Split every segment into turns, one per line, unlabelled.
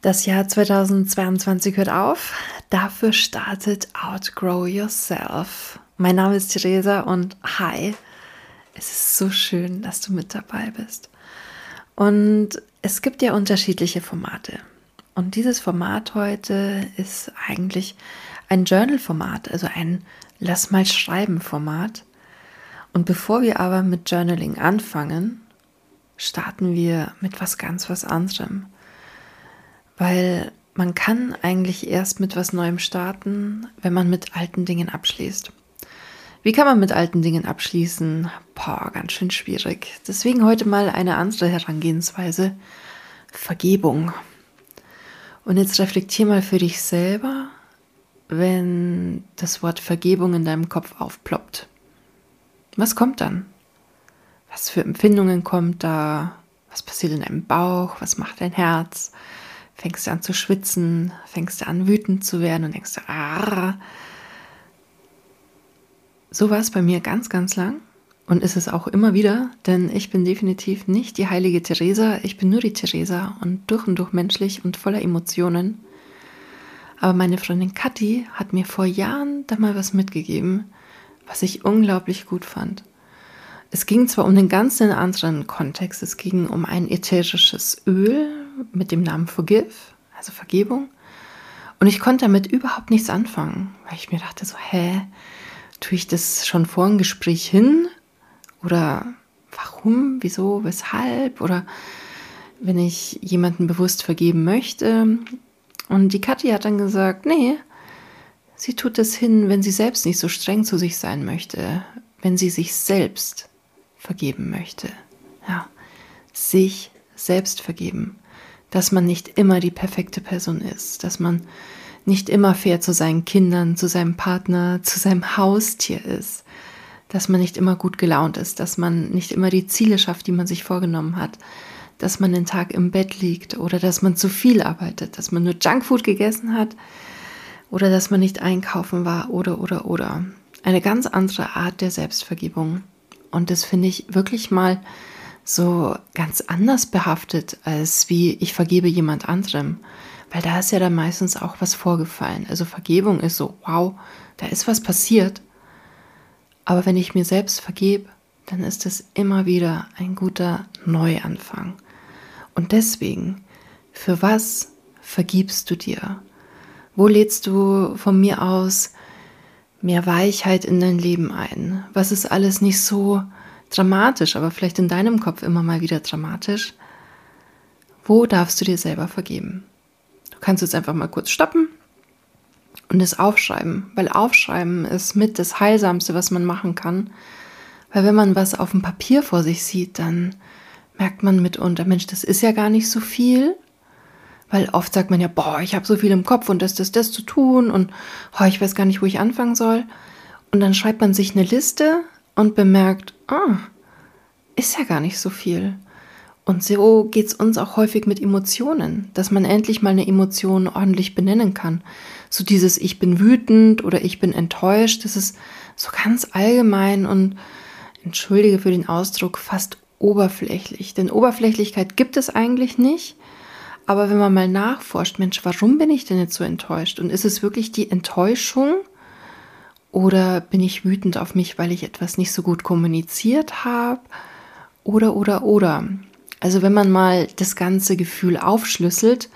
Das Jahr 2022 hört auf. Dafür startet Outgrow Yourself. Mein Name ist Theresa und hi. Es ist so schön, dass du mit dabei bist. Und es gibt ja unterschiedliche Formate. Und dieses Format heute ist eigentlich ein Journal-Format, also ein Lass mal schreiben-Format. Und bevor wir aber mit Journaling anfangen, starten wir mit was ganz was anderem weil man kann eigentlich erst mit was Neuem starten, wenn man mit alten Dingen abschließt. Wie kann man mit alten Dingen abschließen? Boah, ganz schön schwierig. Deswegen heute mal eine andere Herangehensweise. Vergebung. Und jetzt reflektier mal für dich selber, wenn das Wort Vergebung in deinem Kopf aufploppt. Was kommt dann? Was für Empfindungen kommt da? Was passiert in deinem Bauch? Was macht dein Herz? Fängst du an zu schwitzen, fängst du an wütend zu werden und denkst, ah. So war es bei mir ganz, ganz lang und ist es auch immer wieder, denn ich bin definitiv nicht die heilige Theresa, ich bin nur die Theresa und durch und durch menschlich und voller Emotionen. Aber meine Freundin Kathi hat mir vor Jahren da mal was mitgegeben, was ich unglaublich gut fand. Es ging zwar um den ganzen anderen Kontext, es ging um ein ätherisches Öl, mit dem Namen Forgive, also Vergebung. Und ich konnte damit überhaupt nichts anfangen, weil ich mir dachte so, hä, tue ich das schon vor ein Gespräch hin? Oder warum, wieso, weshalb? Oder wenn ich jemanden bewusst vergeben möchte. Und die Kathi hat dann gesagt, nee, sie tut es hin, wenn sie selbst nicht so streng zu sich sein möchte, wenn sie sich selbst vergeben möchte. Ja, sich selbst vergeben dass man nicht immer die perfekte Person ist, dass man nicht immer fair zu seinen Kindern, zu seinem Partner, zu seinem Haustier ist, dass man nicht immer gut gelaunt ist, dass man nicht immer die Ziele schafft, die man sich vorgenommen hat, dass man den Tag im Bett liegt oder dass man zu viel arbeitet, dass man nur Junkfood gegessen hat oder dass man nicht einkaufen war oder oder oder. Eine ganz andere Art der Selbstvergebung. Und das finde ich wirklich mal so ganz anders behaftet, als wie ich vergebe jemand anderem. Weil da ist ja dann meistens auch was vorgefallen. Also Vergebung ist so, wow, da ist was passiert. Aber wenn ich mir selbst vergebe, dann ist es immer wieder ein guter Neuanfang. Und deswegen, für was vergibst du dir? Wo lädst du von mir aus mehr Weichheit in dein Leben ein? Was ist alles nicht so dramatisch, aber vielleicht in deinem Kopf immer mal wieder dramatisch. Wo darfst du dir selber vergeben? Du kannst jetzt einfach mal kurz stoppen und es aufschreiben, weil aufschreiben ist mit das Heilsamste, was man machen kann. Weil wenn man was auf dem Papier vor sich sieht, dann merkt man mitunter, Mensch, das ist ja gar nicht so viel. Weil oft sagt man ja, boah, ich habe so viel im Kopf und das, das, das zu tun und oh, ich weiß gar nicht, wo ich anfangen soll. Und dann schreibt man sich eine Liste und bemerkt, ah, ist ja gar nicht so viel. Und so geht es uns auch häufig mit Emotionen, dass man endlich mal eine Emotion ordentlich benennen kann. So dieses Ich bin wütend oder ich bin enttäuscht, das ist so ganz allgemein und entschuldige für den Ausdruck fast oberflächlich. Denn Oberflächlichkeit gibt es eigentlich nicht. Aber wenn man mal nachforscht, Mensch, warum bin ich denn jetzt so enttäuscht? Und ist es wirklich die Enttäuschung oder bin ich wütend auf mich, weil ich etwas nicht so gut kommuniziert habe? Oder, oder, oder. Also wenn man mal das ganze Gefühl aufschlüsselt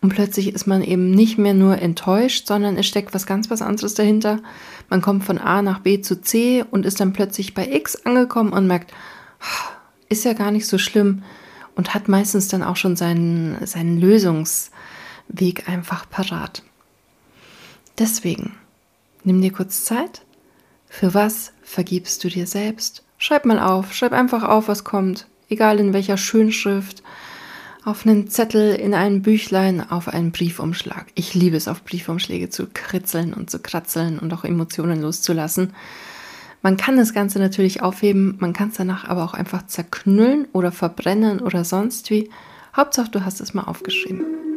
und plötzlich ist man eben nicht mehr nur enttäuscht, sondern es steckt was ganz was anderes dahinter. Man kommt von A nach B zu C und ist dann plötzlich bei X angekommen und merkt, ist ja gar nicht so schlimm und hat meistens dann auch schon seinen, seinen Lösungsweg einfach parat. Deswegen Nimm dir kurz Zeit. Für was vergibst du dir selbst? Schreib mal auf, schreib einfach auf, was kommt, egal in welcher Schönschrift, auf einen Zettel, in ein Büchlein, auf einen Briefumschlag. Ich liebe es, auf Briefumschläge zu kritzeln und zu kratzeln und auch Emotionen loszulassen. Man kann das Ganze natürlich aufheben, man kann es danach aber auch einfach zerknüllen oder verbrennen oder sonst wie. Hauptsache, du hast es mal aufgeschrieben.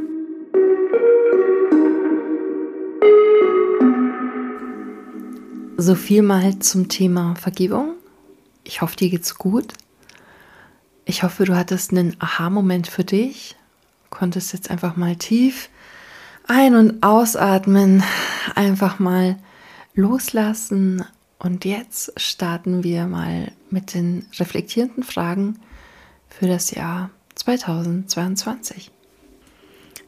So viel mal zum Thema Vergebung. Ich hoffe, dir geht's gut. Ich hoffe, du hattest einen Aha-Moment für dich, konntest jetzt einfach mal tief ein- und ausatmen, einfach mal loslassen. Und jetzt starten wir mal mit den reflektierenden Fragen für das Jahr 2022.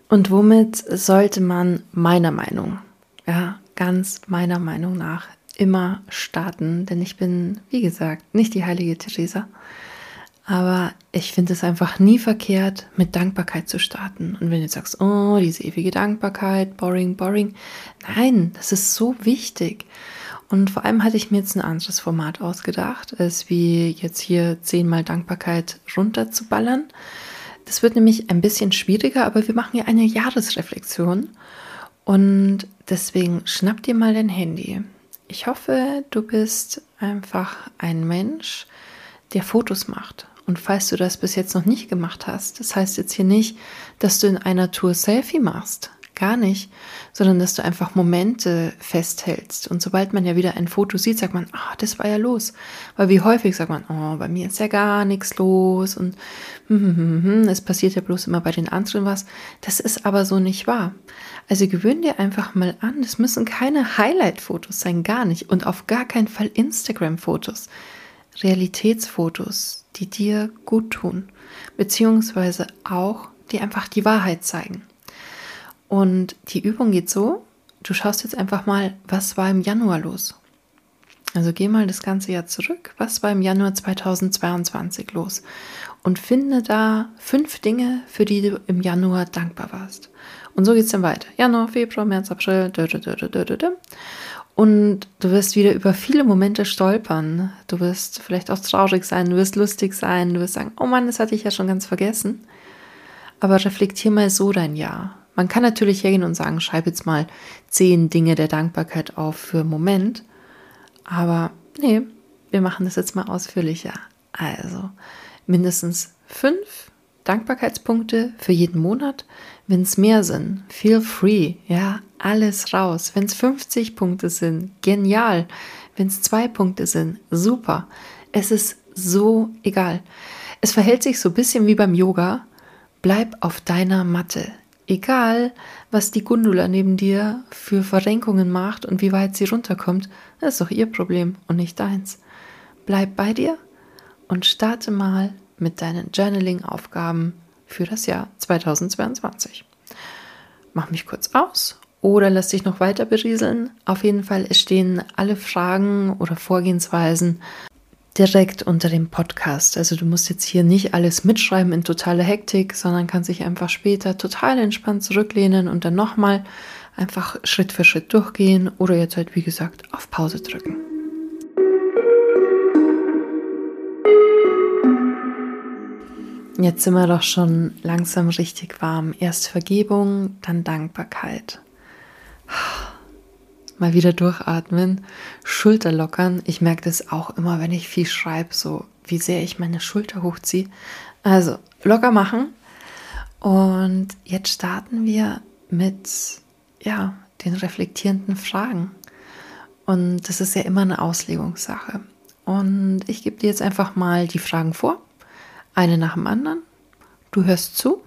Und womit sollte man meiner Meinung, ja, ganz meiner Meinung nach immer starten? Denn ich bin, wie gesagt, nicht die heilige Theresa. Aber ich finde es einfach nie verkehrt, mit Dankbarkeit zu starten. Und wenn du sagst, oh, diese ewige Dankbarkeit, boring, boring. Nein, das ist so wichtig. Und vor allem hatte ich mir jetzt ein anderes Format ausgedacht, als wie jetzt hier zehnmal Dankbarkeit runterzuballern. Das wird nämlich ein bisschen schwieriger, aber wir machen ja eine Jahresreflexion. Und deswegen schnapp dir mal dein Handy. Ich hoffe, du bist einfach ein Mensch, der Fotos macht. Und falls du das bis jetzt noch nicht gemacht hast, das heißt jetzt hier nicht, dass du in einer Tour Selfie machst. Gar nicht, sondern dass du einfach Momente festhältst. Und sobald man ja wieder ein Foto sieht, sagt man, ah, das war ja los. Weil wie häufig sagt man, oh, bei mir ist ja gar nichts los und hm, hm, hm, hm, es passiert ja bloß immer bei den anderen was. Das ist aber so nicht wahr. Also gewöhn dir einfach mal an, es müssen keine Highlight-Fotos sein, gar nicht. Und auf gar keinen Fall Instagram-Fotos. Realitätsfotos, die dir gut tun, beziehungsweise auch, die einfach die Wahrheit zeigen. Und die Übung geht so, du schaust jetzt einfach mal, was war im Januar los? Also geh mal das ganze Jahr zurück, was war im Januar 2022 los? Und finde da fünf Dinge, für die du im Januar dankbar warst. Und so geht es dann weiter. Januar, Februar, März, April. Und du wirst wieder über viele Momente stolpern. Du wirst vielleicht auch traurig sein, du wirst lustig sein, du wirst sagen, oh Mann, das hatte ich ja schon ganz vergessen. Aber reflektier mal so dein Jahr. Man kann natürlich hergehen und sagen, schreib jetzt mal zehn Dinge der Dankbarkeit auf für Moment. Aber nee, wir machen das jetzt mal ausführlicher. Also mindestens fünf Dankbarkeitspunkte für jeden Monat. Wenn es mehr sind, feel free, ja, alles raus. Wenn es 50 Punkte sind, genial. Wenn es zwei Punkte sind, super. Es ist so egal. Es verhält sich so ein bisschen wie beim Yoga. Bleib auf deiner Matte. Egal, was die Gundula neben dir für Verrenkungen macht und wie weit sie runterkommt, das ist doch ihr Problem und nicht deins. Bleib bei dir und starte mal mit deinen Journaling-Aufgaben für das Jahr 2022. Mach mich kurz aus oder lass dich noch weiter berieseln. Auf jeden Fall, stehen alle Fragen oder Vorgehensweisen direkt unter dem Podcast. Also du musst jetzt hier nicht alles mitschreiben in totale Hektik, sondern kannst dich einfach später total entspannt zurücklehnen und dann nochmal einfach Schritt für Schritt durchgehen oder jetzt halt wie gesagt auf Pause drücken. Jetzt sind wir doch schon langsam richtig warm. Erst Vergebung, dann Dankbarkeit. Mal wieder durchatmen, Schulter lockern. Ich merke das auch immer, wenn ich viel schreibe, so wie sehr ich meine Schulter hochziehe. Also locker machen. Und jetzt starten wir mit ja, den reflektierenden Fragen. Und das ist ja immer eine Auslegungssache. Und ich gebe dir jetzt einfach mal die Fragen vor eine nach dem anderen. Du hörst zu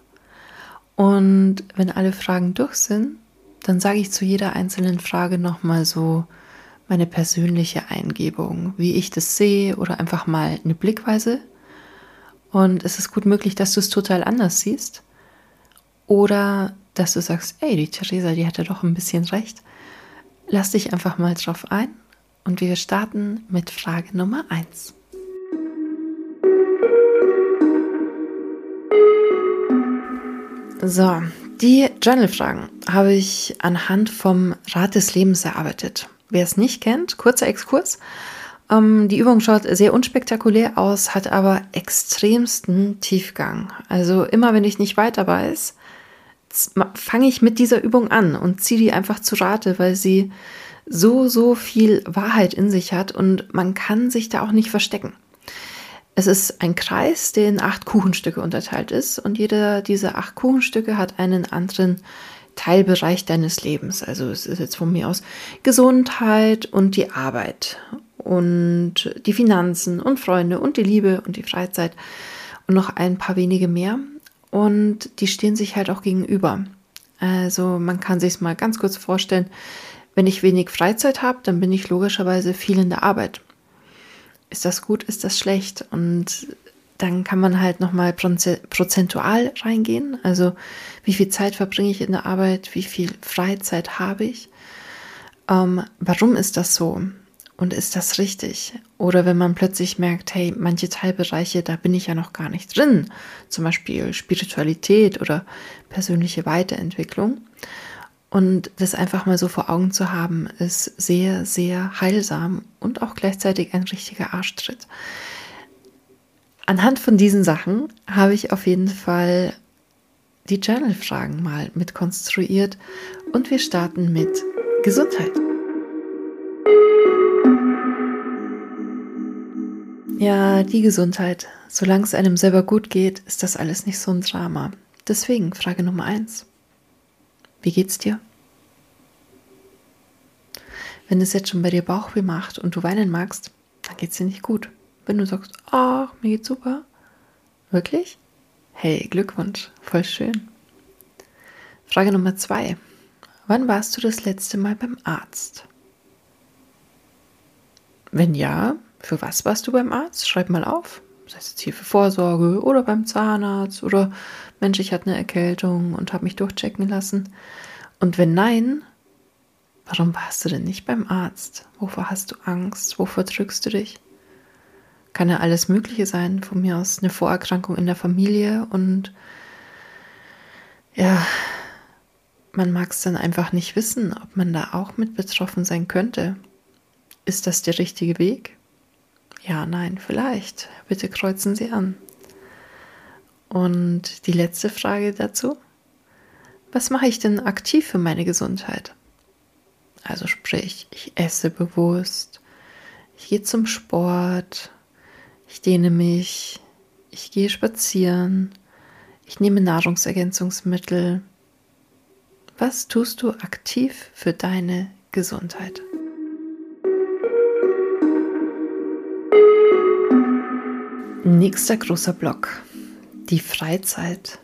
und wenn alle Fragen durch sind, dann sage ich zu jeder einzelnen Frage nochmal so meine persönliche Eingebung, wie ich das sehe oder einfach mal eine Blickweise. Und es ist gut möglich, dass du es total anders siehst oder dass du sagst, ey, die Theresa, die hatte doch ein bisschen recht. Lass dich einfach mal drauf ein und wir starten mit Frage Nummer 1. So, die Journal-Fragen habe ich anhand vom Rat des Lebens erarbeitet. Wer es nicht kennt, kurzer Exkurs. Ähm, die Übung schaut sehr unspektakulär aus, hat aber extremsten Tiefgang. Also immer wenn ich nicht weiter weiß, fange ich mit dieser Übung an und ziehe die einfach zu Rate, weil sie so, so viel Wahrheit in sich hat und man kann sich da auch nicht verstecken. Es ist ein Kreis, der in acht Kuchenstücke unterteilt ist und jeder dieser acht Kuchenstücke hat einen anderen Teilbereich deines Lebens. Also es ist jetzt von mir aus Gesundheit und die Arbeit und die Finanzen und Freunde und die Liebe und die Freizeit und noch ein paar wenige mehr. und die stehen sich halt auch gegenüber. Also man kann sich mal ganz kurz vorstellen, wenn ich wenig Freizeit habe, dann bin ich logischerweise viel in der Arbeit. Ist das gut, ist das schlecht? Und dann kann man halt nochmal prozentual reingehen. Also wie viel Zeit verbringe ich in der Arbeit, wie viel Freizeit habe ich. Ähm, warum ist das so? Und ist das richtig? Oder wenn man plötzlich merkt, hey, manche Teilbereiche, da bin ich ja noch gar nicht drin, zum Beispiel Spiritualität oder persönliche Weiterentwicklung. Und das einfach mal so vor Augen zu haben, ist sehr, sehr heilsam und auch gleichzeitig ein richtiger Arschtritt. Anhand von diesen Sachen habe ich auf jeden Fall die Journal-Fragen mal mit konstruiert und wir starten mit Gesundheit. Ja, die Gesundheit. Solange es einem selber gut geht, ist das alles nicht so ein Drama. Deswegen Frage Nummer eins. Wie geht's dir? Wenn es jetzt schon bei dir Bauchweh macht und du weinen magst, dann geht's dir nicht gut. Wenn du sagst, ach, mir geht's super. Wirklich? Hey, Glückwunsch, voll schön. Frage Nummer zwei. Wann warst du das letzte Mal beim Arzt? Wenn ja, für was warst du beim Arzt? Schreib mal auf. Sei es jetzt hier für Vorsorge oder beim Zahnarzt oder Mensch, ich hatte eine Erkältung und habe mich durchchecken lassen. Und wenn nein, warum warst du denn nicht beim Arzt? Wovor hast du Angst? Wovor drückst du dich? Kann ja alles Mögliche sein, von mir aus eine Vorerkrankung in der Familie und ja, man mag es dann einfach nicht wissen, ob man da auch mit betroffen sein könnte. Ist das der richtige Weg? Ja, nein, vielleicht. Bitte kreuzen Sie an. Und die letzte Frage dazu. Was mache ich denn aktiv für meine Gesundheit? Also sprich, ich esse bewusst, ich gehe zum Sport, ich dehne mich, ich gehe spazieren, ich nehme Nahrungsergänzungsmittel. Was tust du aktiv für deine Gesundheit? Nächster großer Block. Die Freizeit.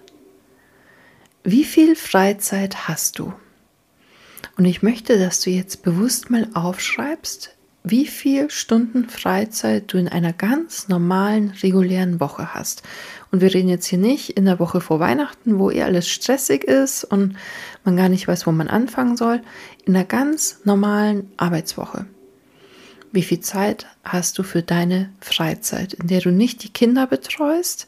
Wie viel Freizeit hast du? Und ich möchte, dass du jetzt bewusst mal aufschreibst, wie viel Stunden Freizeit du in einer ganz normalen, regulären Woche hast. Und wir reden jetzt hier nicht in der Woche vor Weihnachten, wo eh alles stressig ist und man gar nicht weiß, wo man anfangen soll. In einer ganz normalen Arbeitswoche. Wie viel Zeit hast du für deine Freizeit, in der du nicht die Kinder betreust,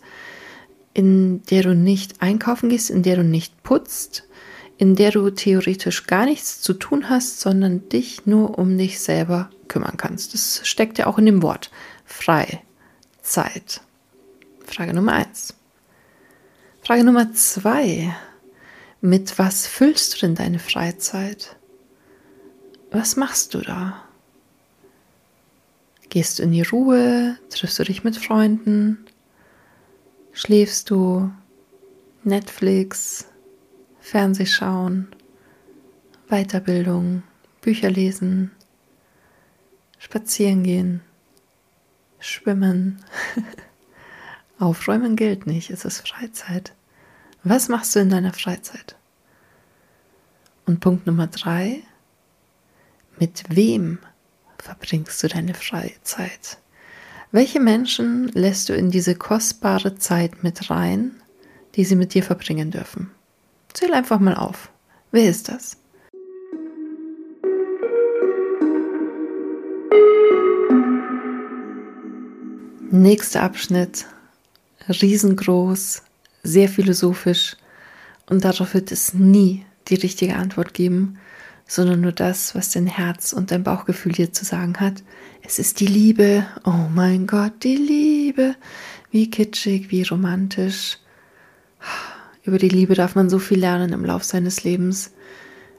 in der du nicht einkaufen gehst, in der du nicht putzt, in der du theoretisch gar nichts zu tun hast, sondern dich nur um dich selber kümmern kannst. Das steckt ja auch in dem Wort Freizeit. Frage Nummer eins. Frage Nummer zwei. Mit was füllst du denn deine Freizeit? Was machst du da? Gehst du in die Ruhe? Triffst du dich mit Freunden? Schläfst du? Netflix? Fernsehschauen? Weiterbildung? Bücher lesen? Spazieren gehen? Schwimmen? Aufräumen gilt nicht, es ist Freizeit. Was machst du in deiner Freizeit? Und Punkt Nummer drei, mit wem verbringst du deine freie Zeit? Welche Menschen lässt du in diese kostbare Zeit mit rein, die sie mit dir verbringen dürfen? Zähl einfach mal auf. Wer ist das? Nächster Abschnitt. Riesengroß, sehr philosophisch und darauf wird es nie die richtige Antwort geben, sondern nur das, was dein Herz und dein Bauchgefühl dir zu sagen hat. Es ist die Liebe. Oh mein Gott, die Liebe. Wie kitschig, wie romantisch. Über die Liebe darf man so viel lernen im Lauf seines Lebens.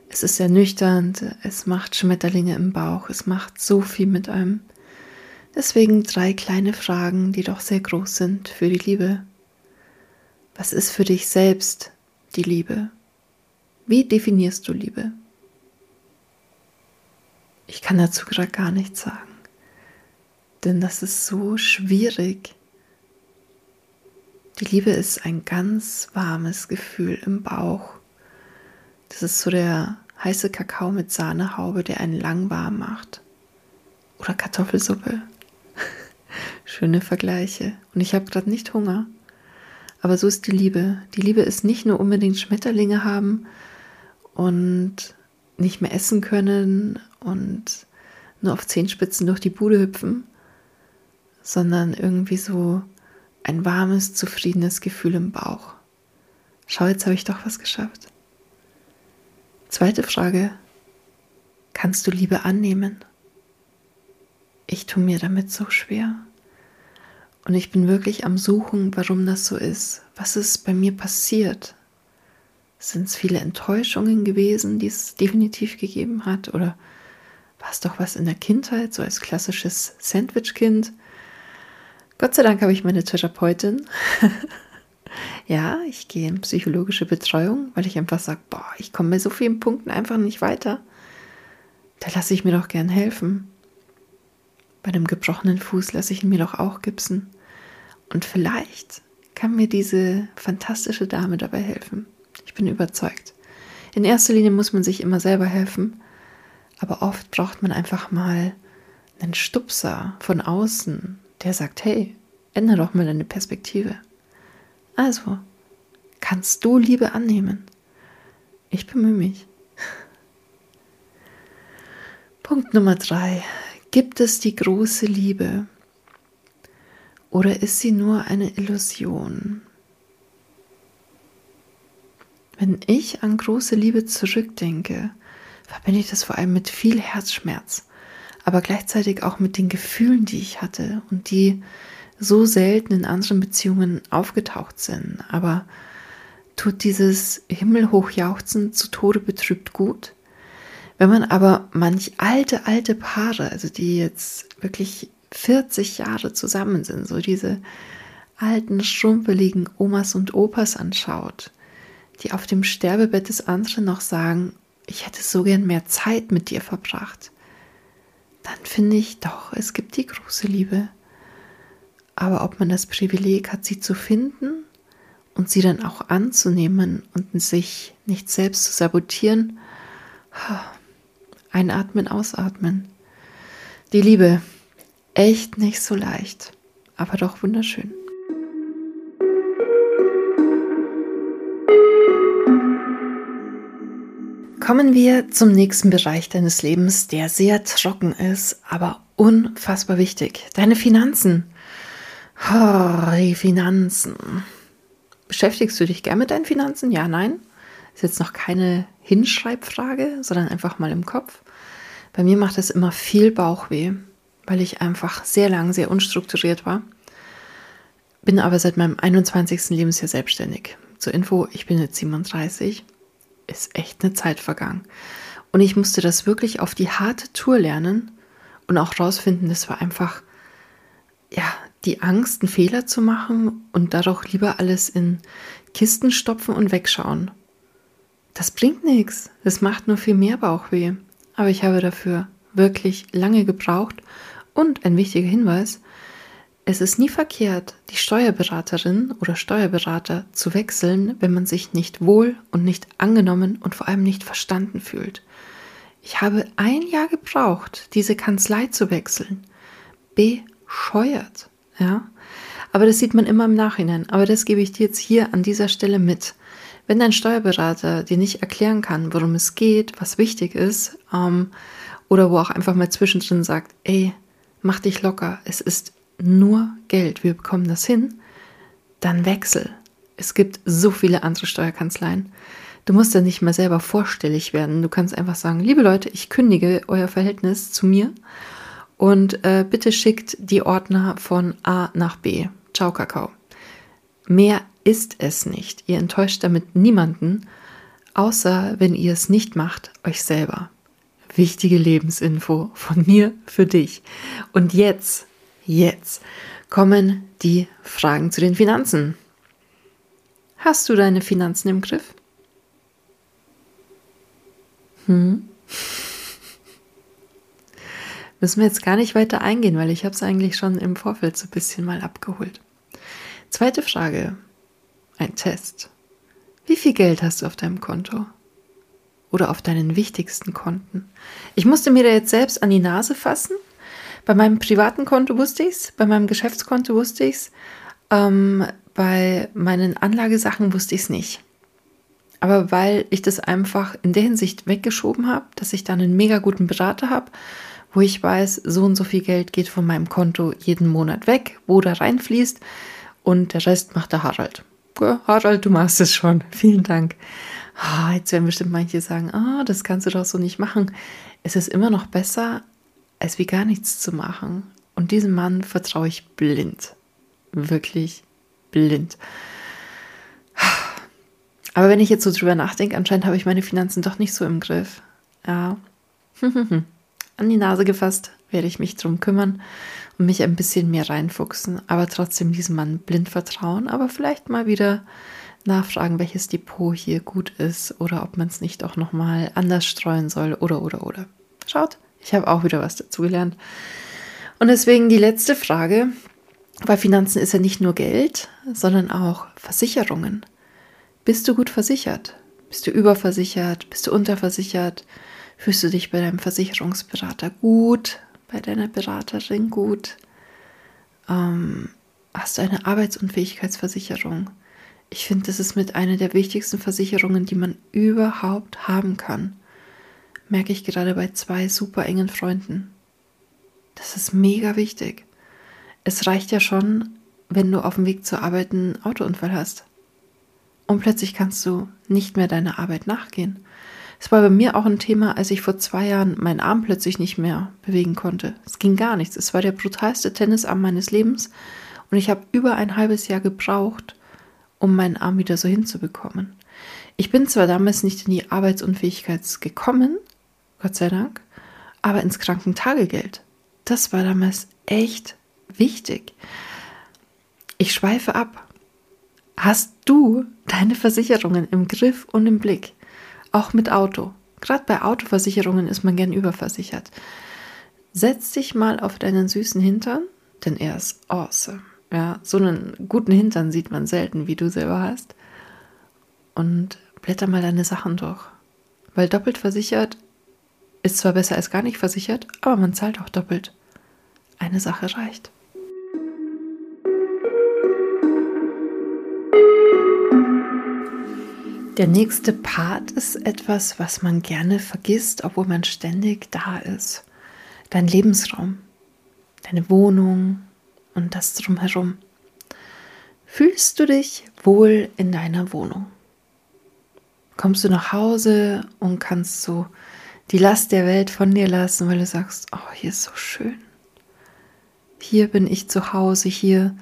Es ist ernüchternd, es macht Schmetterlinge im Bauch, es macht so viel mit einem. Deswegen drei kleine Fragen, die doch sehr groß sind für die Liebe. Was ist für dich selbst die Liebe? Wie definierst du Liebe? Ich kann dazu gerade gar nichts sagen. Denn das ist so schwierig. Die Liebe ist ein ganz warmes Gefühl im Bauch. Das ist so der heiße Kakao mit Sahnehaube, der einen lang warm macht. Oder Kartoffelsuppe. Schöne Vergleiche. Und ich habe gerade nicht Hunger. Aber so ist die Liebe. Die Liebe ist nicht nur unbedingt Schmetterlinge haben und nicht mehr essen können und nur auf Zehenspitzen durch die Bude hüpfen, sondern irgendwie so ein warmes, zufriedenes Gefühl im Bauch. Schau, jetzt habe ich doch was geschafft. Zweite Frage. Kannst du Liebe annehmen? Ich tue mir damit so schwer. Und ich bin wirklich am Suchen, warum das so ist. Was ist bei mir passiert? Sind es viele Enttäuschungen gewesen, die es definitiv gegeben hat? Oder war es doch was in der Kindheit, so als klassisches Sandwich-Kind? Gott sei Dank habe ich meine Therapeutin. ja, ich gehe in psychologische Betreuung, weil ich einfach sage, boah, ich komme bei so vielen Punkten einfach nicht weiter. Da lasse ich mir doch gern helfen. Bei dem gebrochenen Fuß lasse ich ihn mir doch auch gipsen. Und vielleicht kann mir diese fantastische Dame dabei helfen. Ich bin überzeugt. In erster Linie muss man sich immer selber helfen, aber oft braucht man einfach mal einen Stupser von außen, der sagt, hey, ändere doch mal deine Perspektive. Also, kannst du Liebe annehmen? Ich bemühe mich. Punkt Nummer drei. Gibt es die große Liebe? Oder ist sie nur eine Illusion? Wenn ich an große Liebe zurückdenke, verbinde ich das vor allem mit viel Herzschmerz aber gleichzeitig auch mit den Gefühlen, die ich hatte und die so selten in anderen Beziehungen aufgetaucht sind. Aber tut dieses Himmelhochjauchzen zu Tode betrübt gut? Wenn man aber manch alte, alte Paare, also die jetzt wirklich 40 Jahre zusammen sind, so diese alten, schrumpeligen Omas und Opas anschaut, die auf dem Sterbebett des anderen noch sagen, ich hätte so gern mehr Zeit mit dir verbracht dann finde ich doch, es gibt die große Liebe. Aber ob man das Privileg hat, sie zu finden und sie dann auch anzunehmen und sich nicht selbst zu sabotieren, einatmen, ausatmen. Die Liebe, echt nicht so leicht, aber doch wunderschön. Kommen wir zum nächsten Bereich deines Lebens, der sehr trocken ist, aber unfassbar wichtig. Deine Finanzen. Oh, die Finanzen. Beschäftigst du dich gern mit deinen Finanzen? Ja, nein. Ist jetzt noch keine Hinschreibfrage, sondern einfach mal im Kopf. Bei mir macht es immer viel Bauchweh, weil ich einfach sehr lang sehr unstrukturiert war. Bin aber seit meinem 21. Lebensjahr selbstständig. Zur Info, ich bin jetzt 37 ist echt eine Zeit vergangen. Und ich musste das wirklich auf die harte Tour lernen und auch rausfinden, das war einfach, ja, die Angst, einen Fehler zu machen und dadurch lieber alles in Kisten stopfen und wegschauen. Das bringt nichts. Das macht nur viel mehr Bauchweh. Aber ich habe dafür wirklich lange gebraucht. Und ein wichtiger Hinweis, es ist nie verkehrt, die Steuerberaterin oder Steuerberater zu wechseln, wenn man sich nicht wohl und nicht angenommen und vor allem nicht verstanden fühlt. Ich habe ein Jahr gebraucht, diese Kanzlei zu wechseln. Bescheuert, ja. Aber das sieht man immer im Nachhinein. Aber das gebe ich dir jetzt hier an dieser Stelle mit. Wenn dein Steuerberater dir nicht erklären kann, worum es geht, was wichtig ist, ähm, oder wo auch einfach mal zwischendrin sagt, ey, mach dich locker, es ist nur Geld, wir bekommen das hin, dann wechsel. Es gibt so viele andere Steuerkanzleien. Du musst ja nicht mal selber vorstellig werden. Du kannst einfach sagen, liebe Leute, ich kündige euer Verhältnis zu mir und äh, bitte schickt die Ordner von A nach B. Ciao, Kakao. Mehr ist es nicht. Ihr enttäuscht damit niemanden, außer wenn ihr es nicht macht, euch selber. Wichtige Lebensinfo von mir für dich. Und jetzt Jetzt kommen die Fragen zu den Finanzen. Hast du deine Finanzen im Griff? Hm? Müssen wir jetzt gar nicht weiter eingehen, weil ich habe es eigentlich schon im Vorfeld so ein bisschen mal abgeholt. Zweite Frage. ein Test. Wie viel Geld hast du auf deinem Konto? Oder auf deinen wichtigsten Konten? Ich musste mir da jetzt selbst an die Nase fassen. Bei meinem privaten Konto wusste ich es, bei meinem Geschäftskonto wusste ich es, ähm, bei meinen Anlagesachen wusste ich es nicht. Aber weil ich das einfach in der Hinsicht weggeschoben habe, dass ich dann einen mega guten Berater habe, wo ich weiß, so und so viel Geld geht von meinem Konto jeden Monat weg, wo da reinfließt und der Rest macht der Harald. Ja, Harald, du machst es schon. Vielen Dank. Oh, jetzt werden bestimmt manche sagen, oh, das kannst du doch so nicht machen. Es ist immer noch besser, als wie gar nichts zu machen. Und diesem Mann vertraue ich blind. Wirklich blind. Aber wenn ich jetzt so drüber nachdenke, anscheinend habe ich meine Finanzen doch nicht so im Griff. Ja. An die Nase gefasst, werde ich mich drum kümmern und mich ein bisschen mehr reinfuchsen, aber trotzdem diesem Mann blind vertrauen, aber vielleicht mal wieder nachfragen, welches Depot hier gut ist oder ob man es nicht auch nochmal anders streuen soll oder oder oder. Schaut, ich habe auch wieder was dazugelernt. Und deswegen die letzte Frage, weil Finanzen ist ja nicht nur Geld, sondern auch Versicherungen. Bist du gut versichert? Bist du überversichert? Bist du unterversichert? Fühlst du dich bei deinem Versicherungsberater gut? Bei deiner Beraterin gut? Ähm, hast du eine Arbeitsunfähigkeitsversicherung? Ich finde, das ist mit einer der wichtigsten Versicherungen, die man überhaupt haben kann. Merke ich gerade bei zwei super engen Freunden. Das ist mega wichtig. Es reicht ja schon, wenn du auf dem Weg zur Arbeit einen Autounfall hast. Und plötzlich kannst du nicht mehr deiner Arbeit nachgehen. Es war bei mir auch ein Thema, als ich vor zwei Jahren meinen Arm plötzlich nicht mehr bewegen konnte. Es ging gar nichts. Es war der brutalste Tennisarm meines Lebens. Und ich habe über ein halbes Jahr gebraucht, um meinen Arm wieder so hinzubekommen. Ich bin zwar damals nicht in die Arbeitsunfähigkeit gekommen, Gott sei Dank, aber ins Krankentagegeld. Das war damals echt wichtig. Ich schweife ab. Hast du deine Versicherungen im Griff und im Blick? Auch mit Auto. Gerade bei Autoversicherungen ist man gern überversichert. Setz dich mal auf deinen süßen Hintern, denn er ist awesome. Ja, so einen guten Hintern sieht man selten, wie du selber hast. Und blätter mal deine Sachen durch. Weil doppelt versichert ist zwar besser als gar nicht versichert, aber man zahlt auch doppelt. Eine Sache reicht. Der nächste Part ist etwas, was man gerne vergisst, obwohl man ständig da ist. Dein Lebensraum, deine Wohnung und das drumherum. Fühlst du dich wohl in deiner Wohnung? Kommst du nach Hause und kannst so die Last der Welt von dir lassen, weil du sagst, oh, hier ist so schön. Hier bin ich zu Hause, hier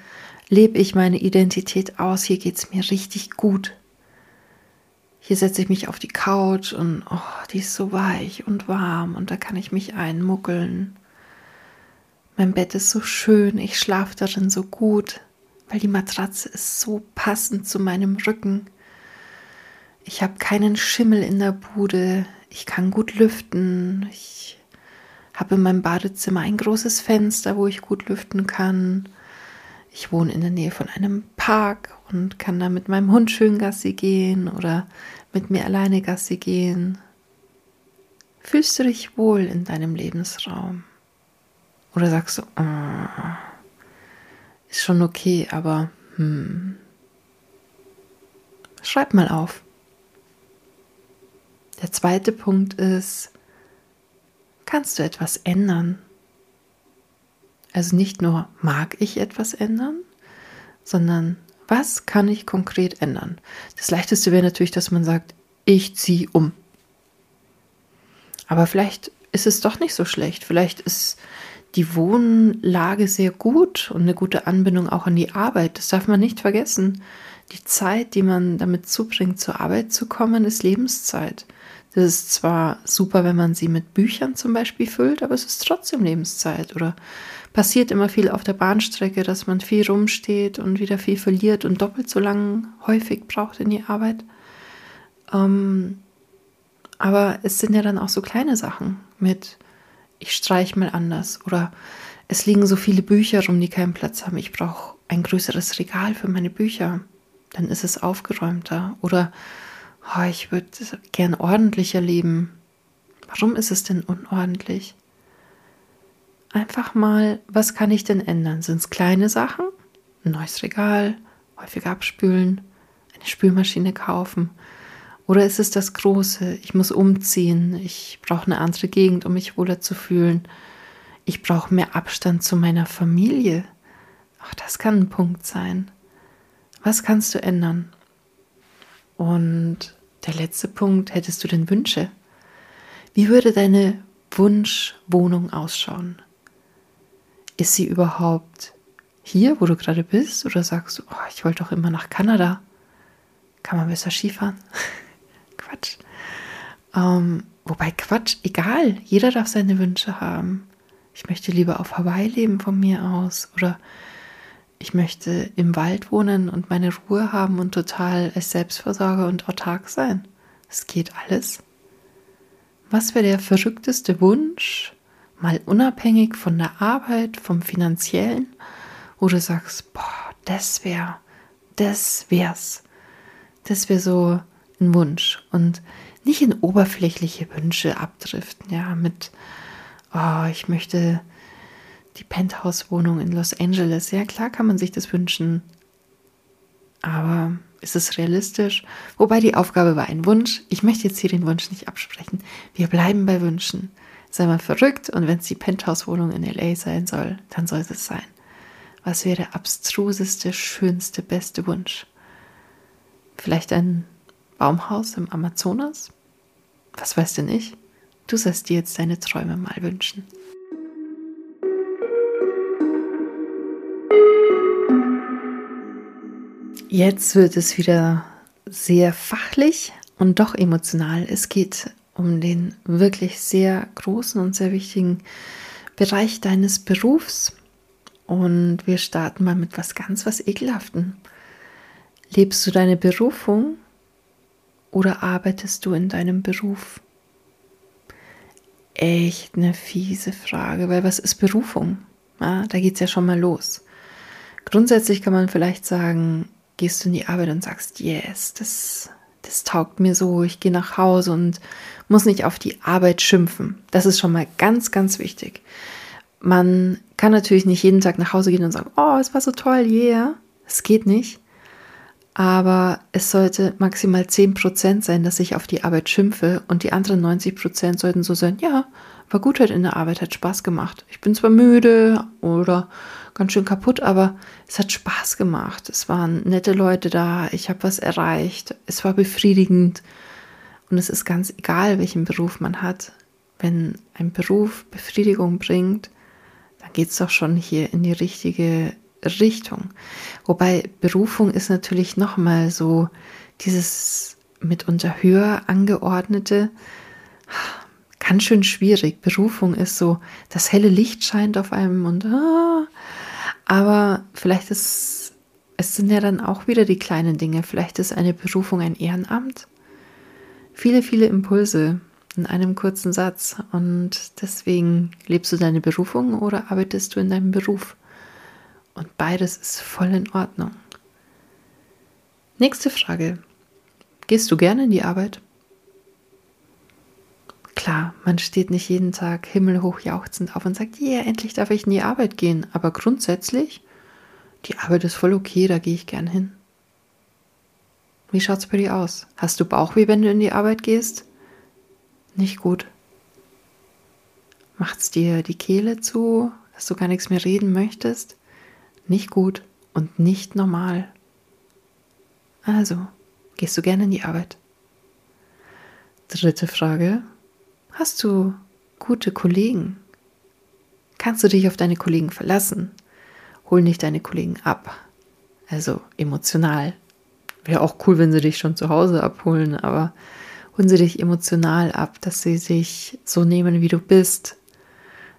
lebe ich meine Identität aus, hier geht es mir richtig gut. Hier setze ich mich auf die Couch und oh, die ist so weich und warm und da kann ich mich einmuckeln. Mein Bett ist so schön, ich schlafe darin so gut, weil die Matratze ist so passend zu meinem Rücken. Ich habe keinen Schimmel in der Bude, ich kann gut lüften, ich habe in meinem Badezimmer ein großes Fenster, wo ich gut lüften kann. Ich wohne in der Nähe von einem Park und kann da mit meinem Hund schön Gassi gehen oder mit mir alleine Gassi gehen. Fühlst du dich wohl in deinem Lebensraum? Oder sagst du, oh, ist schon okay, aber hm. Schreib mal auf. Der zweite Punkt ist, kannst du etwas ändern? Also nicht nur mag ich etwas ändern, sondern was kann ich konkret ändern? Das leichteste wäre natürlich, dass man sagt, ich ziehe um. Aber vielleicht ist es doch nicht so schlecht. Vielleicht ist die Wohnlage sehr gut und eine gute Anbindung auch an die Arbeit. Das darf man nicht vergessen. Die Zeit, die man damit zubringt, zur Arbeit zu kommen, ist Lebenszeit. Das ist zwar super, wenn man sie mit Büchern zum Beispiel füllt, aber es ist trotzdem Lebenszeit. Oder passiert immer viel auf der Bahnstrecke, dass man viel rumsteht und wieder viel verliert und doppelt so lang häufig braucht in die Arbeit. Ähm, aber es sind ja dann auch so kleine Sachen mit, ich streich mal anders oder es liegen so viele Bücher rum, die keinen Platz haben. Ich brauche ein größeres Regal für meine Bücher. dann ist es aufgeräumter. Oder oh, ich würde gern ordentlicher leben. Warum ist es denn unordentlich? Einfach mal, was kann ich denn ändern? Sind es kleine Sachen? Ein neues Regal, häufiger abspülen, eine Spülmaschine kaufen? Oder ist es das Große? Ich muss umziehen, ich brauche eine andere Gegend, um mich wohler zu fühlen. Ich brauche mehr Abstand zu meiner Familie. Auch das kann ein Punkt sein. Was kannst du ändern? Und der letzte Punkt, hättest du denn Wünsche? Wie würde deine Wunschwohnung ausschauen? Ist sie überhaupt hier, wo du gerade bist? Oder sagst du, oh, ich wollte doch immer nach Kanada? Kann man besser Skifahren? Quatsch. Ähm, wobei Quatsch, egal, jeder darf seine Wünsche haben. Ich möchte lieber auf Hawaii leben von mir aus. Oder ich möchte im Wald wohnen und meine Ruhe haben und total als Selbstversorger und autark sein. Es geht alles. Was wäre der verrückteste Wunsch, mal unabhängig von der Arbeit, vom finanziellen, wo du sagst, boah, das wäre, das wär's. Das wäre so ein Wunsch und nicht in oberflächliche Wünsche abdriften, ja, mit, oh, ich möchte die Penthouse-Wohnung in Los Angeles. Ja, klar kann man sich das wünschen. Aber ist es realistisch? Wobei die Aufgabe war ein Wunsch. Ich möchte jetzt hier den Wunsch nicht absprechen. Wir bleiben bei Wünschen. Sei mal verrückt und wenn es die Penthouse-Wohnung in LA sein soll, dann soll es sein. Was wäre der abstruseste, schönste, beste Wunsch? Vielleicht ein Baumhaus im Amazonas? Was weiß denn ich? Du sollst dir jetzt deine Träume mal wünschen. Jetzt wird es wieder sehr fachlich und doch emotional. Es geht um den wirklich sehr großen und sehr wichtigen Bereich deines Berufs. Und wir starten mal mit was ganz was Ekelhaften. Lebst du deine Berufung oder arbeitest du in deinem Beruf? Echt eine fiese Frage, weil was ist Berufung? Ja, da geht es ja schon mal los. Grundsätzlich kann man vielleicht sagen, gehst du in die Arbeit und sagst, yes, das, das taugt mir so, ich gehe nach Hause und muss nicht auf die Arbeit schimpfen. Das ist schon mal ganz, ganz wichtig. Man kann natürlich nicht jeden Tag nach Hause gehen und sagen, oh, es war so toll, yeah. Es geht nicht. Aber es sollte maximal 10% sein, dass ich auf die Arbeit schimpfe und die anderen 90% sollten so sein, ja, war gut heute in der Arbeit, hat Spaß gemacht. Ich bin zwar müde oder ganz schön kaputt, aber es hat Spaß gemacht. Es waren nette Leute da, ich habe was erreicht, es war befriedigend. Und es ist ganz egal, welchen Beruf man hat. Wenn ein Beruf Befriedigung bringt, dann geht es doch schon hier in die richtige Richtung. Wobei Berufung ist natürlich nochmal so dieses mitunter höher angeordnete, ganz schön schwierig. Berufung ist so, das helle Licht scheint auf einem und ah, aber vielleicht ist es sind ja dann auch wieder die kleinen Dinge. Vielleicht ist eine Berufung ein Ehrenamt. Viele, viele Impulse in einem kurzen Satz. Und deswegen lebst du deine Berufung oder arbeitest du in deinem Beruf? Und beides ist voll in Ordnung. Nächste Frage. Gehst du gerne in die Arbeit? Klar, man steht nicht jeden Tag himmelhoch jauchzend auf und sagt, ja, yeah, endlich darf ich in die Arbeit gehen. Aber grundsätzlich, die Arbeit ist voll okay, da gehe ich gern hin. Wie schaut es bei dir aus? Hast du Bauchweh, wenn du in die Arbeit gehst? Nicht gut. Macht's dir die Kehle zu, dass du gar nichts mehr reden möchtest? Nicht gut und nicht normal. Also, gehst du gerne in die Arbeit? Dritte Frage. Hast du gute Kollegen? Kannst du dich auf deine Kollegen verlassen? Hol nicht deine Kollegen ab. Also emotional. Wäre auch cool, wenn sie dich schon zu Hause abholen, aber holen sie dich emotional ab, dass sie sich so nehmen, wie du bist,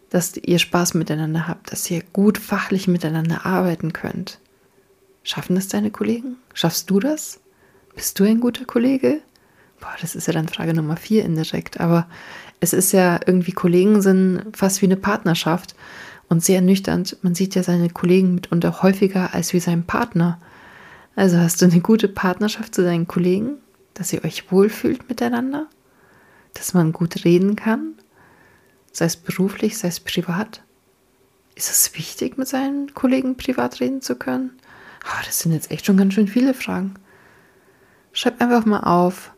dass ihr Spaß miteinander habt, dass ihr gut fachlich miteinander arbeiten könnt. Schaffen das deine Kollegen? Schaffst du das? Bist du ein guter Kollege? Boah, das ist ja dann Frage Nummer vier indirekt, aber es ist ja irgendwie Kollegen sind fast wie eine Partnerschaft und sehr ernüchternd. Man sieht ja seine Kollegen mitunter häufiger als wie seinen Partner. Also hast du eine gute Partnerschaft zu deinen Kollegen, dass ihr euch wohlfühlt miteinander, dass man gut reden kann, sei es beruflich, sei es privat. Ist es wichtig, mit seinen Kollegen privat reden zu können? Oh, das sind jetzt echt schon ganz schön viele Fragen. Schreib einfach mal auf,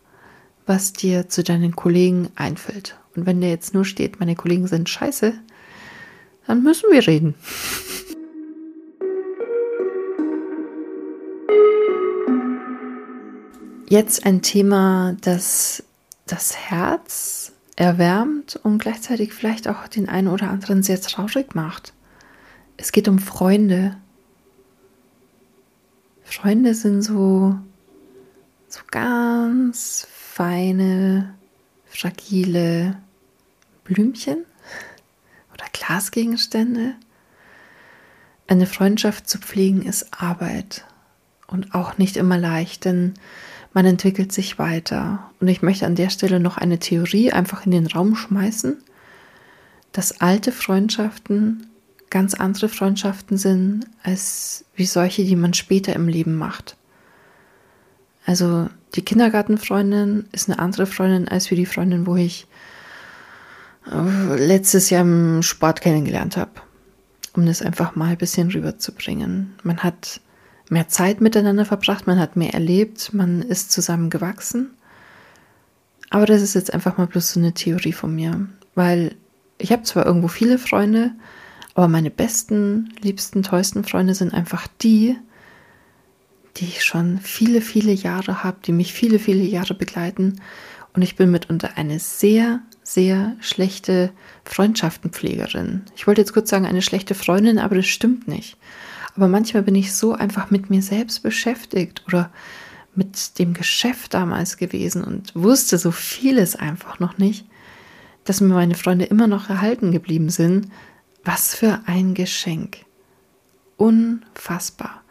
was dir zu deinen Kollegen einfällt. Und wenn dir jetzt nur steht, meine Kollegen sind scheiße, dann müssen wir reden. Jetzt ein Thema, das das Herz erwärmt und gleichzeitig vielleicht auch den einen oder anderen sehr traurig macht. Es geht um Freunde. Freunde sind so, so ganz feine, fragile Blümchen oder Glasgegenstände. Eine Freundschaft zu pflegen ist Arbeit und auch nicht immer leicht, denn man entwickelt sich weiter. Und ich möchte an der Stelle noch eine Theorie einfach in den Raum schmeißen, dass alte Freundschaften ganz andere Freundschaften sind als wie solche, die man später im Leben macht. Also die Kindergartenfreundin ist eine andere Freundin als wie die Freundin, wo ich äh, letztes Jahr im Sport kennengelernt habe, um das einfach mal ein bisschen rüberzubringen. Man hat mehr Zeit miteinander verbracht, man hat mehr erlebt, man ist zusammen gewachsen. Aber das ist jetzt einfach mal bloß so eine Theorie von mir, weil ich habe zwar irgendwo viele Freunde, aber meine besten, liebsten, tollsten Freunde sind einfach die, die ich schon viele, viele Jahre habe, die mich viele, viele Jahre begleiten. Und ich bin mitunter eine sehr, sehr schlechte Freundschaftenpflegerin. Ich wollte jetzt kurz sagen, eine schlechte Freundin, aber das stimmt nicht. Aber manchmal bin ich so einfach mit mir selbst beschäftigt oder mit dem Geschäft damals gewesen und wusste so vieles einfach noch nicht, dass mir meine Freunde immer noch erhalten geblieben sind. Was für ein Geschenk. Unfassbar.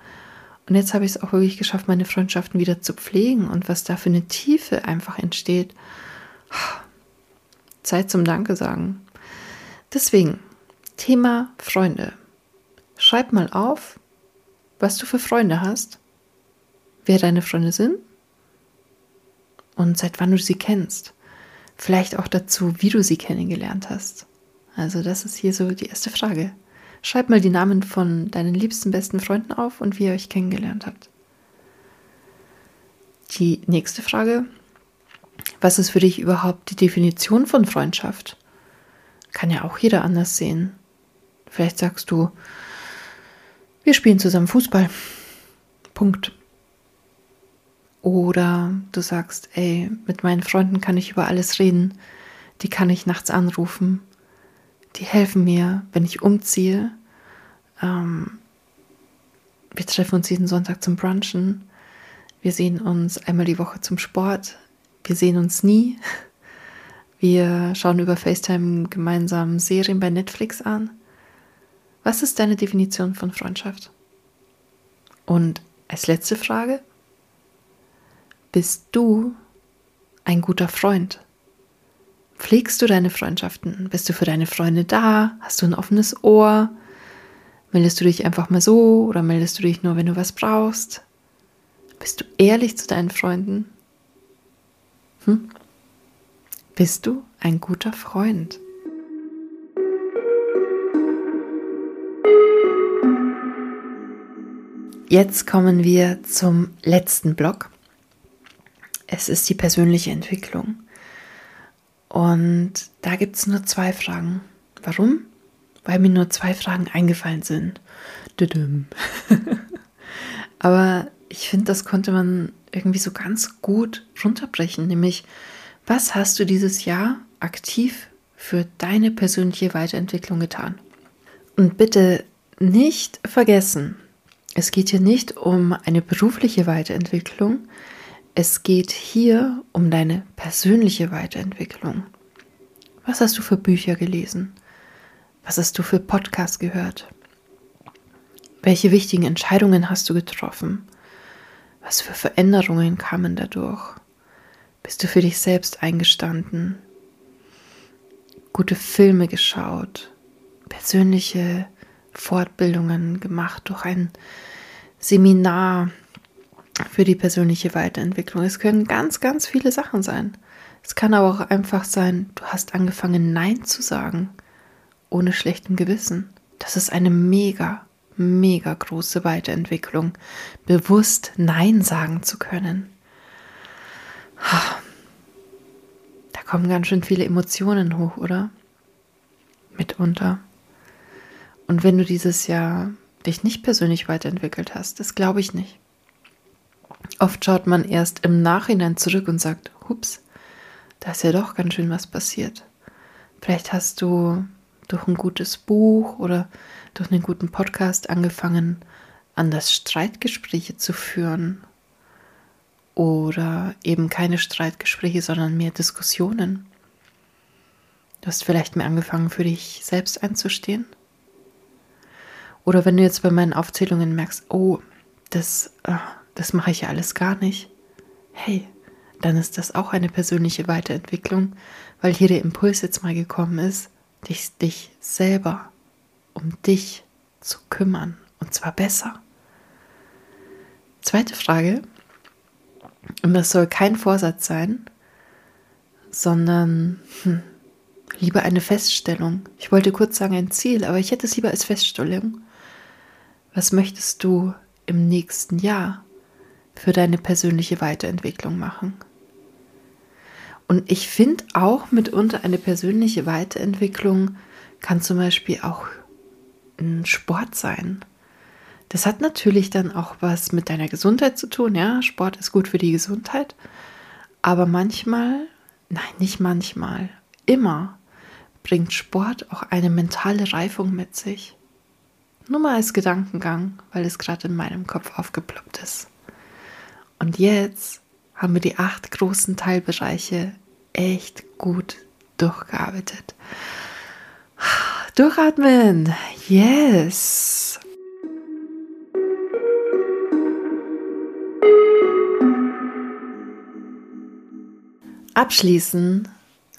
Und jetzt habe ich es auch wirklich geschafft, meine Freundschaften wieder zu pflegen und was da für eine Tiefe einfach entsteht. Zeit zum Danke sagen. Deswegen, Thema Freunde. Schreib mal auf, was du für Freunde hast, wer deine Freunde sind und seit wann du sie kennst. Vielleicht auch dazu, wie du sie kennengelernt hast. Also das ist hier so die erste Frage. Schreib mal die Namen von deinen liebsten besten Freunden auf und wie ihr euch kennengelernt habt. Die nächste Frage. Was ist für dich überhaupt die Definition von Freundschaft? Kann ja auch jeder anders sehen. Vielleicht sagst du, wir spielen zusammen Fußball. Punkt. Oder du sagst, ey, mit meinen Freunden kann ich über alles reden. Die kann ich nachts anrufen. Die helfen mir, wenn ich umziehe. Ähm, wir treffen uns jeden Sonntag zum Brunchen. Wir sehen uns einmal die Woche zum Sport. Wir sehen uns nie. Wir schauen über FaceTime gemeinsam Serien bei Netflix an. Was ist deine Definition von Freundschaft? Und als letzte Frage, bist du ein guter Freund? Pflegst du deine Freundschaften? Bist du für deine Freunde da? Hast du ein offenes Ohr? Meldest du dich einfach mal so oder meldest du dich nur, wenn du was brauchst? Bist du ehrlich zu deinen Freunden? Hm? Bist du ein guter Freund? Jetzt kommen wir zum letzten Block. Es ist die persönliche Entwicklung. Und da gibt es nur zwei Fragen. Warum? Weil mir nur zwei Fragen eingefallen sind. Aber ich finde, das konnte man irgendwie so ganz gut runterbrechen. Nämlich, was hast du dieses Jahr aktiv für deine persönliche Weiterentwicklung getan? Und bitte nicht vergessen, es geht hier nicht um eine berufliche Weiterentwicklung, es geht hier um deine persönliche Weiterentwicklung. Was hast du für Bücher gelesen? Was hast du für Podcasts gehört? Welche wichtigen Entscheidungen hast du getroffen? Was für Veränderungen kamen dadurch? Bist du für dich selbst eingestanden? Gute Filme geschaut? Persönliche Fortbildungen gemacht, durch ein Seminar für die persönliche Weiterentwicklung. Es können ganz, ganz viele Sachen sein. Es kann aber auch einfach sein, du hast angefangen, Nein zu sagen, ohne schlechtem Gewissen. Das ist eine mega, mega große Weiterentwicklung, bewusst Nein sagen zu können. Da kommen ganz schön viele Emotionen hoch, oder? Mitunter. Und wenn du dieses Jahr dich nicht persönlich weiterentwickelt hast, das glaube ich nicht. Oft schaut man erst im Nachhinein zurück und sagt, hups, da ist ja doch ganz schön was passiert. Vielleicht hast du durch ein gutes Buch oder durch einen guten Podcast angefangen, anders Streitgespräche zu führen. Oder eben keine Streitgespräche, sondern mehr Diskussionen. Du hast vielleicht mehr angefangen, für dich selbst einzustehen. Oder wenn du jetzt bei meinen Aufzählungen merkst, oh, das, äh, das mache ich ja alles gar nicht. Hey, dann ist das auch eine persönliche Weiterentwicklung, weil hier der Impuls jetzt mal gekommen ist, dich, dich selber um dich zu kümmern und zwar besser. Zweite Frage, und das soll kein Vorsatz sein, sondern hm, lieber eine Feststellung. Ich wollte kurz sagen ein Ziel, aber ich hätte es lieber als Feststellung. Was möchtest du im nächsten Jahr für deine persönliche Weiterentwicklung machen? Und ich finde auch mitunter eine persönliche Weiterentwicklung kann zum Beispiel auch ein Sport sein. Das hat natürlich dann auch was mit deiner Gesundheit zu tun. Ja, Sport ist gut für die Gesundheit. Aber manchmal, nein, nicht manchmal, immer bringt Sport auch eine mentale Reifung mit sich. Nur mal als Gedankengang, weil es gerade in meinem Kopf aufgeploppt ist. Und jetzt haben wir die acht großen Teilbereiche echt gut durchgearbeitet. Durchatmen. Yes. Abschließen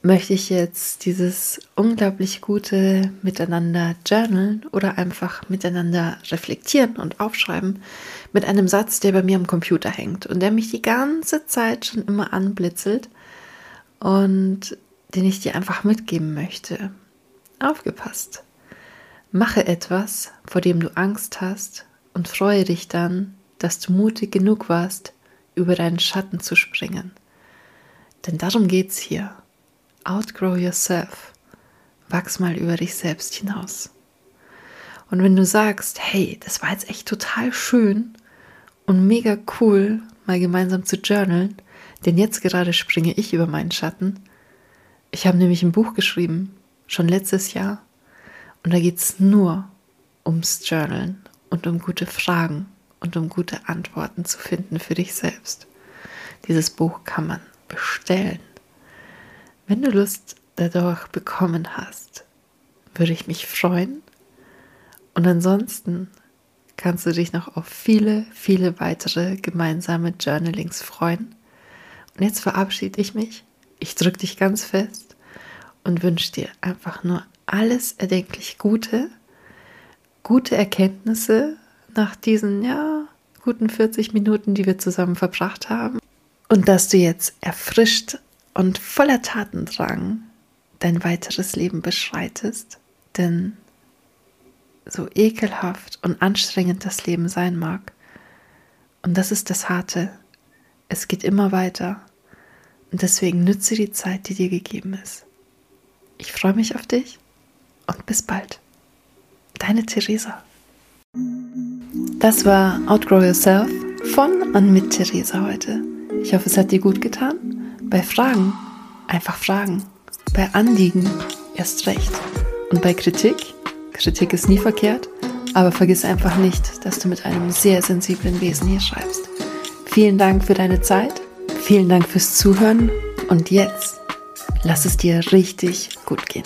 möchte ich jetzt dieses unglaublich gute Miteinander journalen oder einfach miteinander reflektieren und aufschreiben mit einem Satz, der bei mir am Computer hängt und der mich die ganze Zeit schon immer anblitzelt und den ich dir einfach mitgeben möchte. Aufgepasst. Mache etwas, vor dem du Angst hast und freue dich dann, dass du mutig genug warst, über deinen Schatten zu springen. Denn darum geht's hier outgrow yourself. Wachs mal über dich selbst hinaus. Und wenn du sagst, hey, das war jetzt echt total schön und mega cool, mal gemeinsam zu journalen, denn jetzt gerade springe ich über meinen Schatten. Ich habe nämlich ein Buch geschrieben, schon letztes Jahr, und da geht es nur ums Journalen und um gute Fragen und um gute Antworten zu finden für dich selbst. Dieses Buch kann man bestellen. Wenn du Lust dadurch bekommen hast, würde ich mich freuen. Und ansonsten kannst du dich noch auf viele, viele weitere gemeinsame Journalings freuen. Und jetzt verabschiede ich mich. Ich drücke dich ganz fest und wünsche dir einfach nur alles erdenklich Gute, gute Erkenntnisse nach diesen, ja, guten 40 Minuten, die wir zusammen verbracht haben. Und dass du jetzt erfrischt und voller Tatendrang dein weiteres Leben beschreitest, denn so ekelhaft und anstrengend das Leben sein mag, und das ist das Harte, es geht immer weiter und deswegen nütze die Zeit, die dir gegeben ist. Ich freue mich auf dich und bis bald. Deine Theresa. Das war Outgrow Yourself von und mit Theresa heute. Ich hoffe, es hat dir gut getan bei Fragen einfach fragen. Bei Anliegen erst recht. Und bei Kritik, Kritik ist nie verkehrt, aber vergiss einfach nicht, dass du mit einem sehr sensiblen Wesen hier schreibst. Vielen Dank für deine Zeit, vielen Dank fürs Zuhören und jetzt lass es dir richtig gut gehen.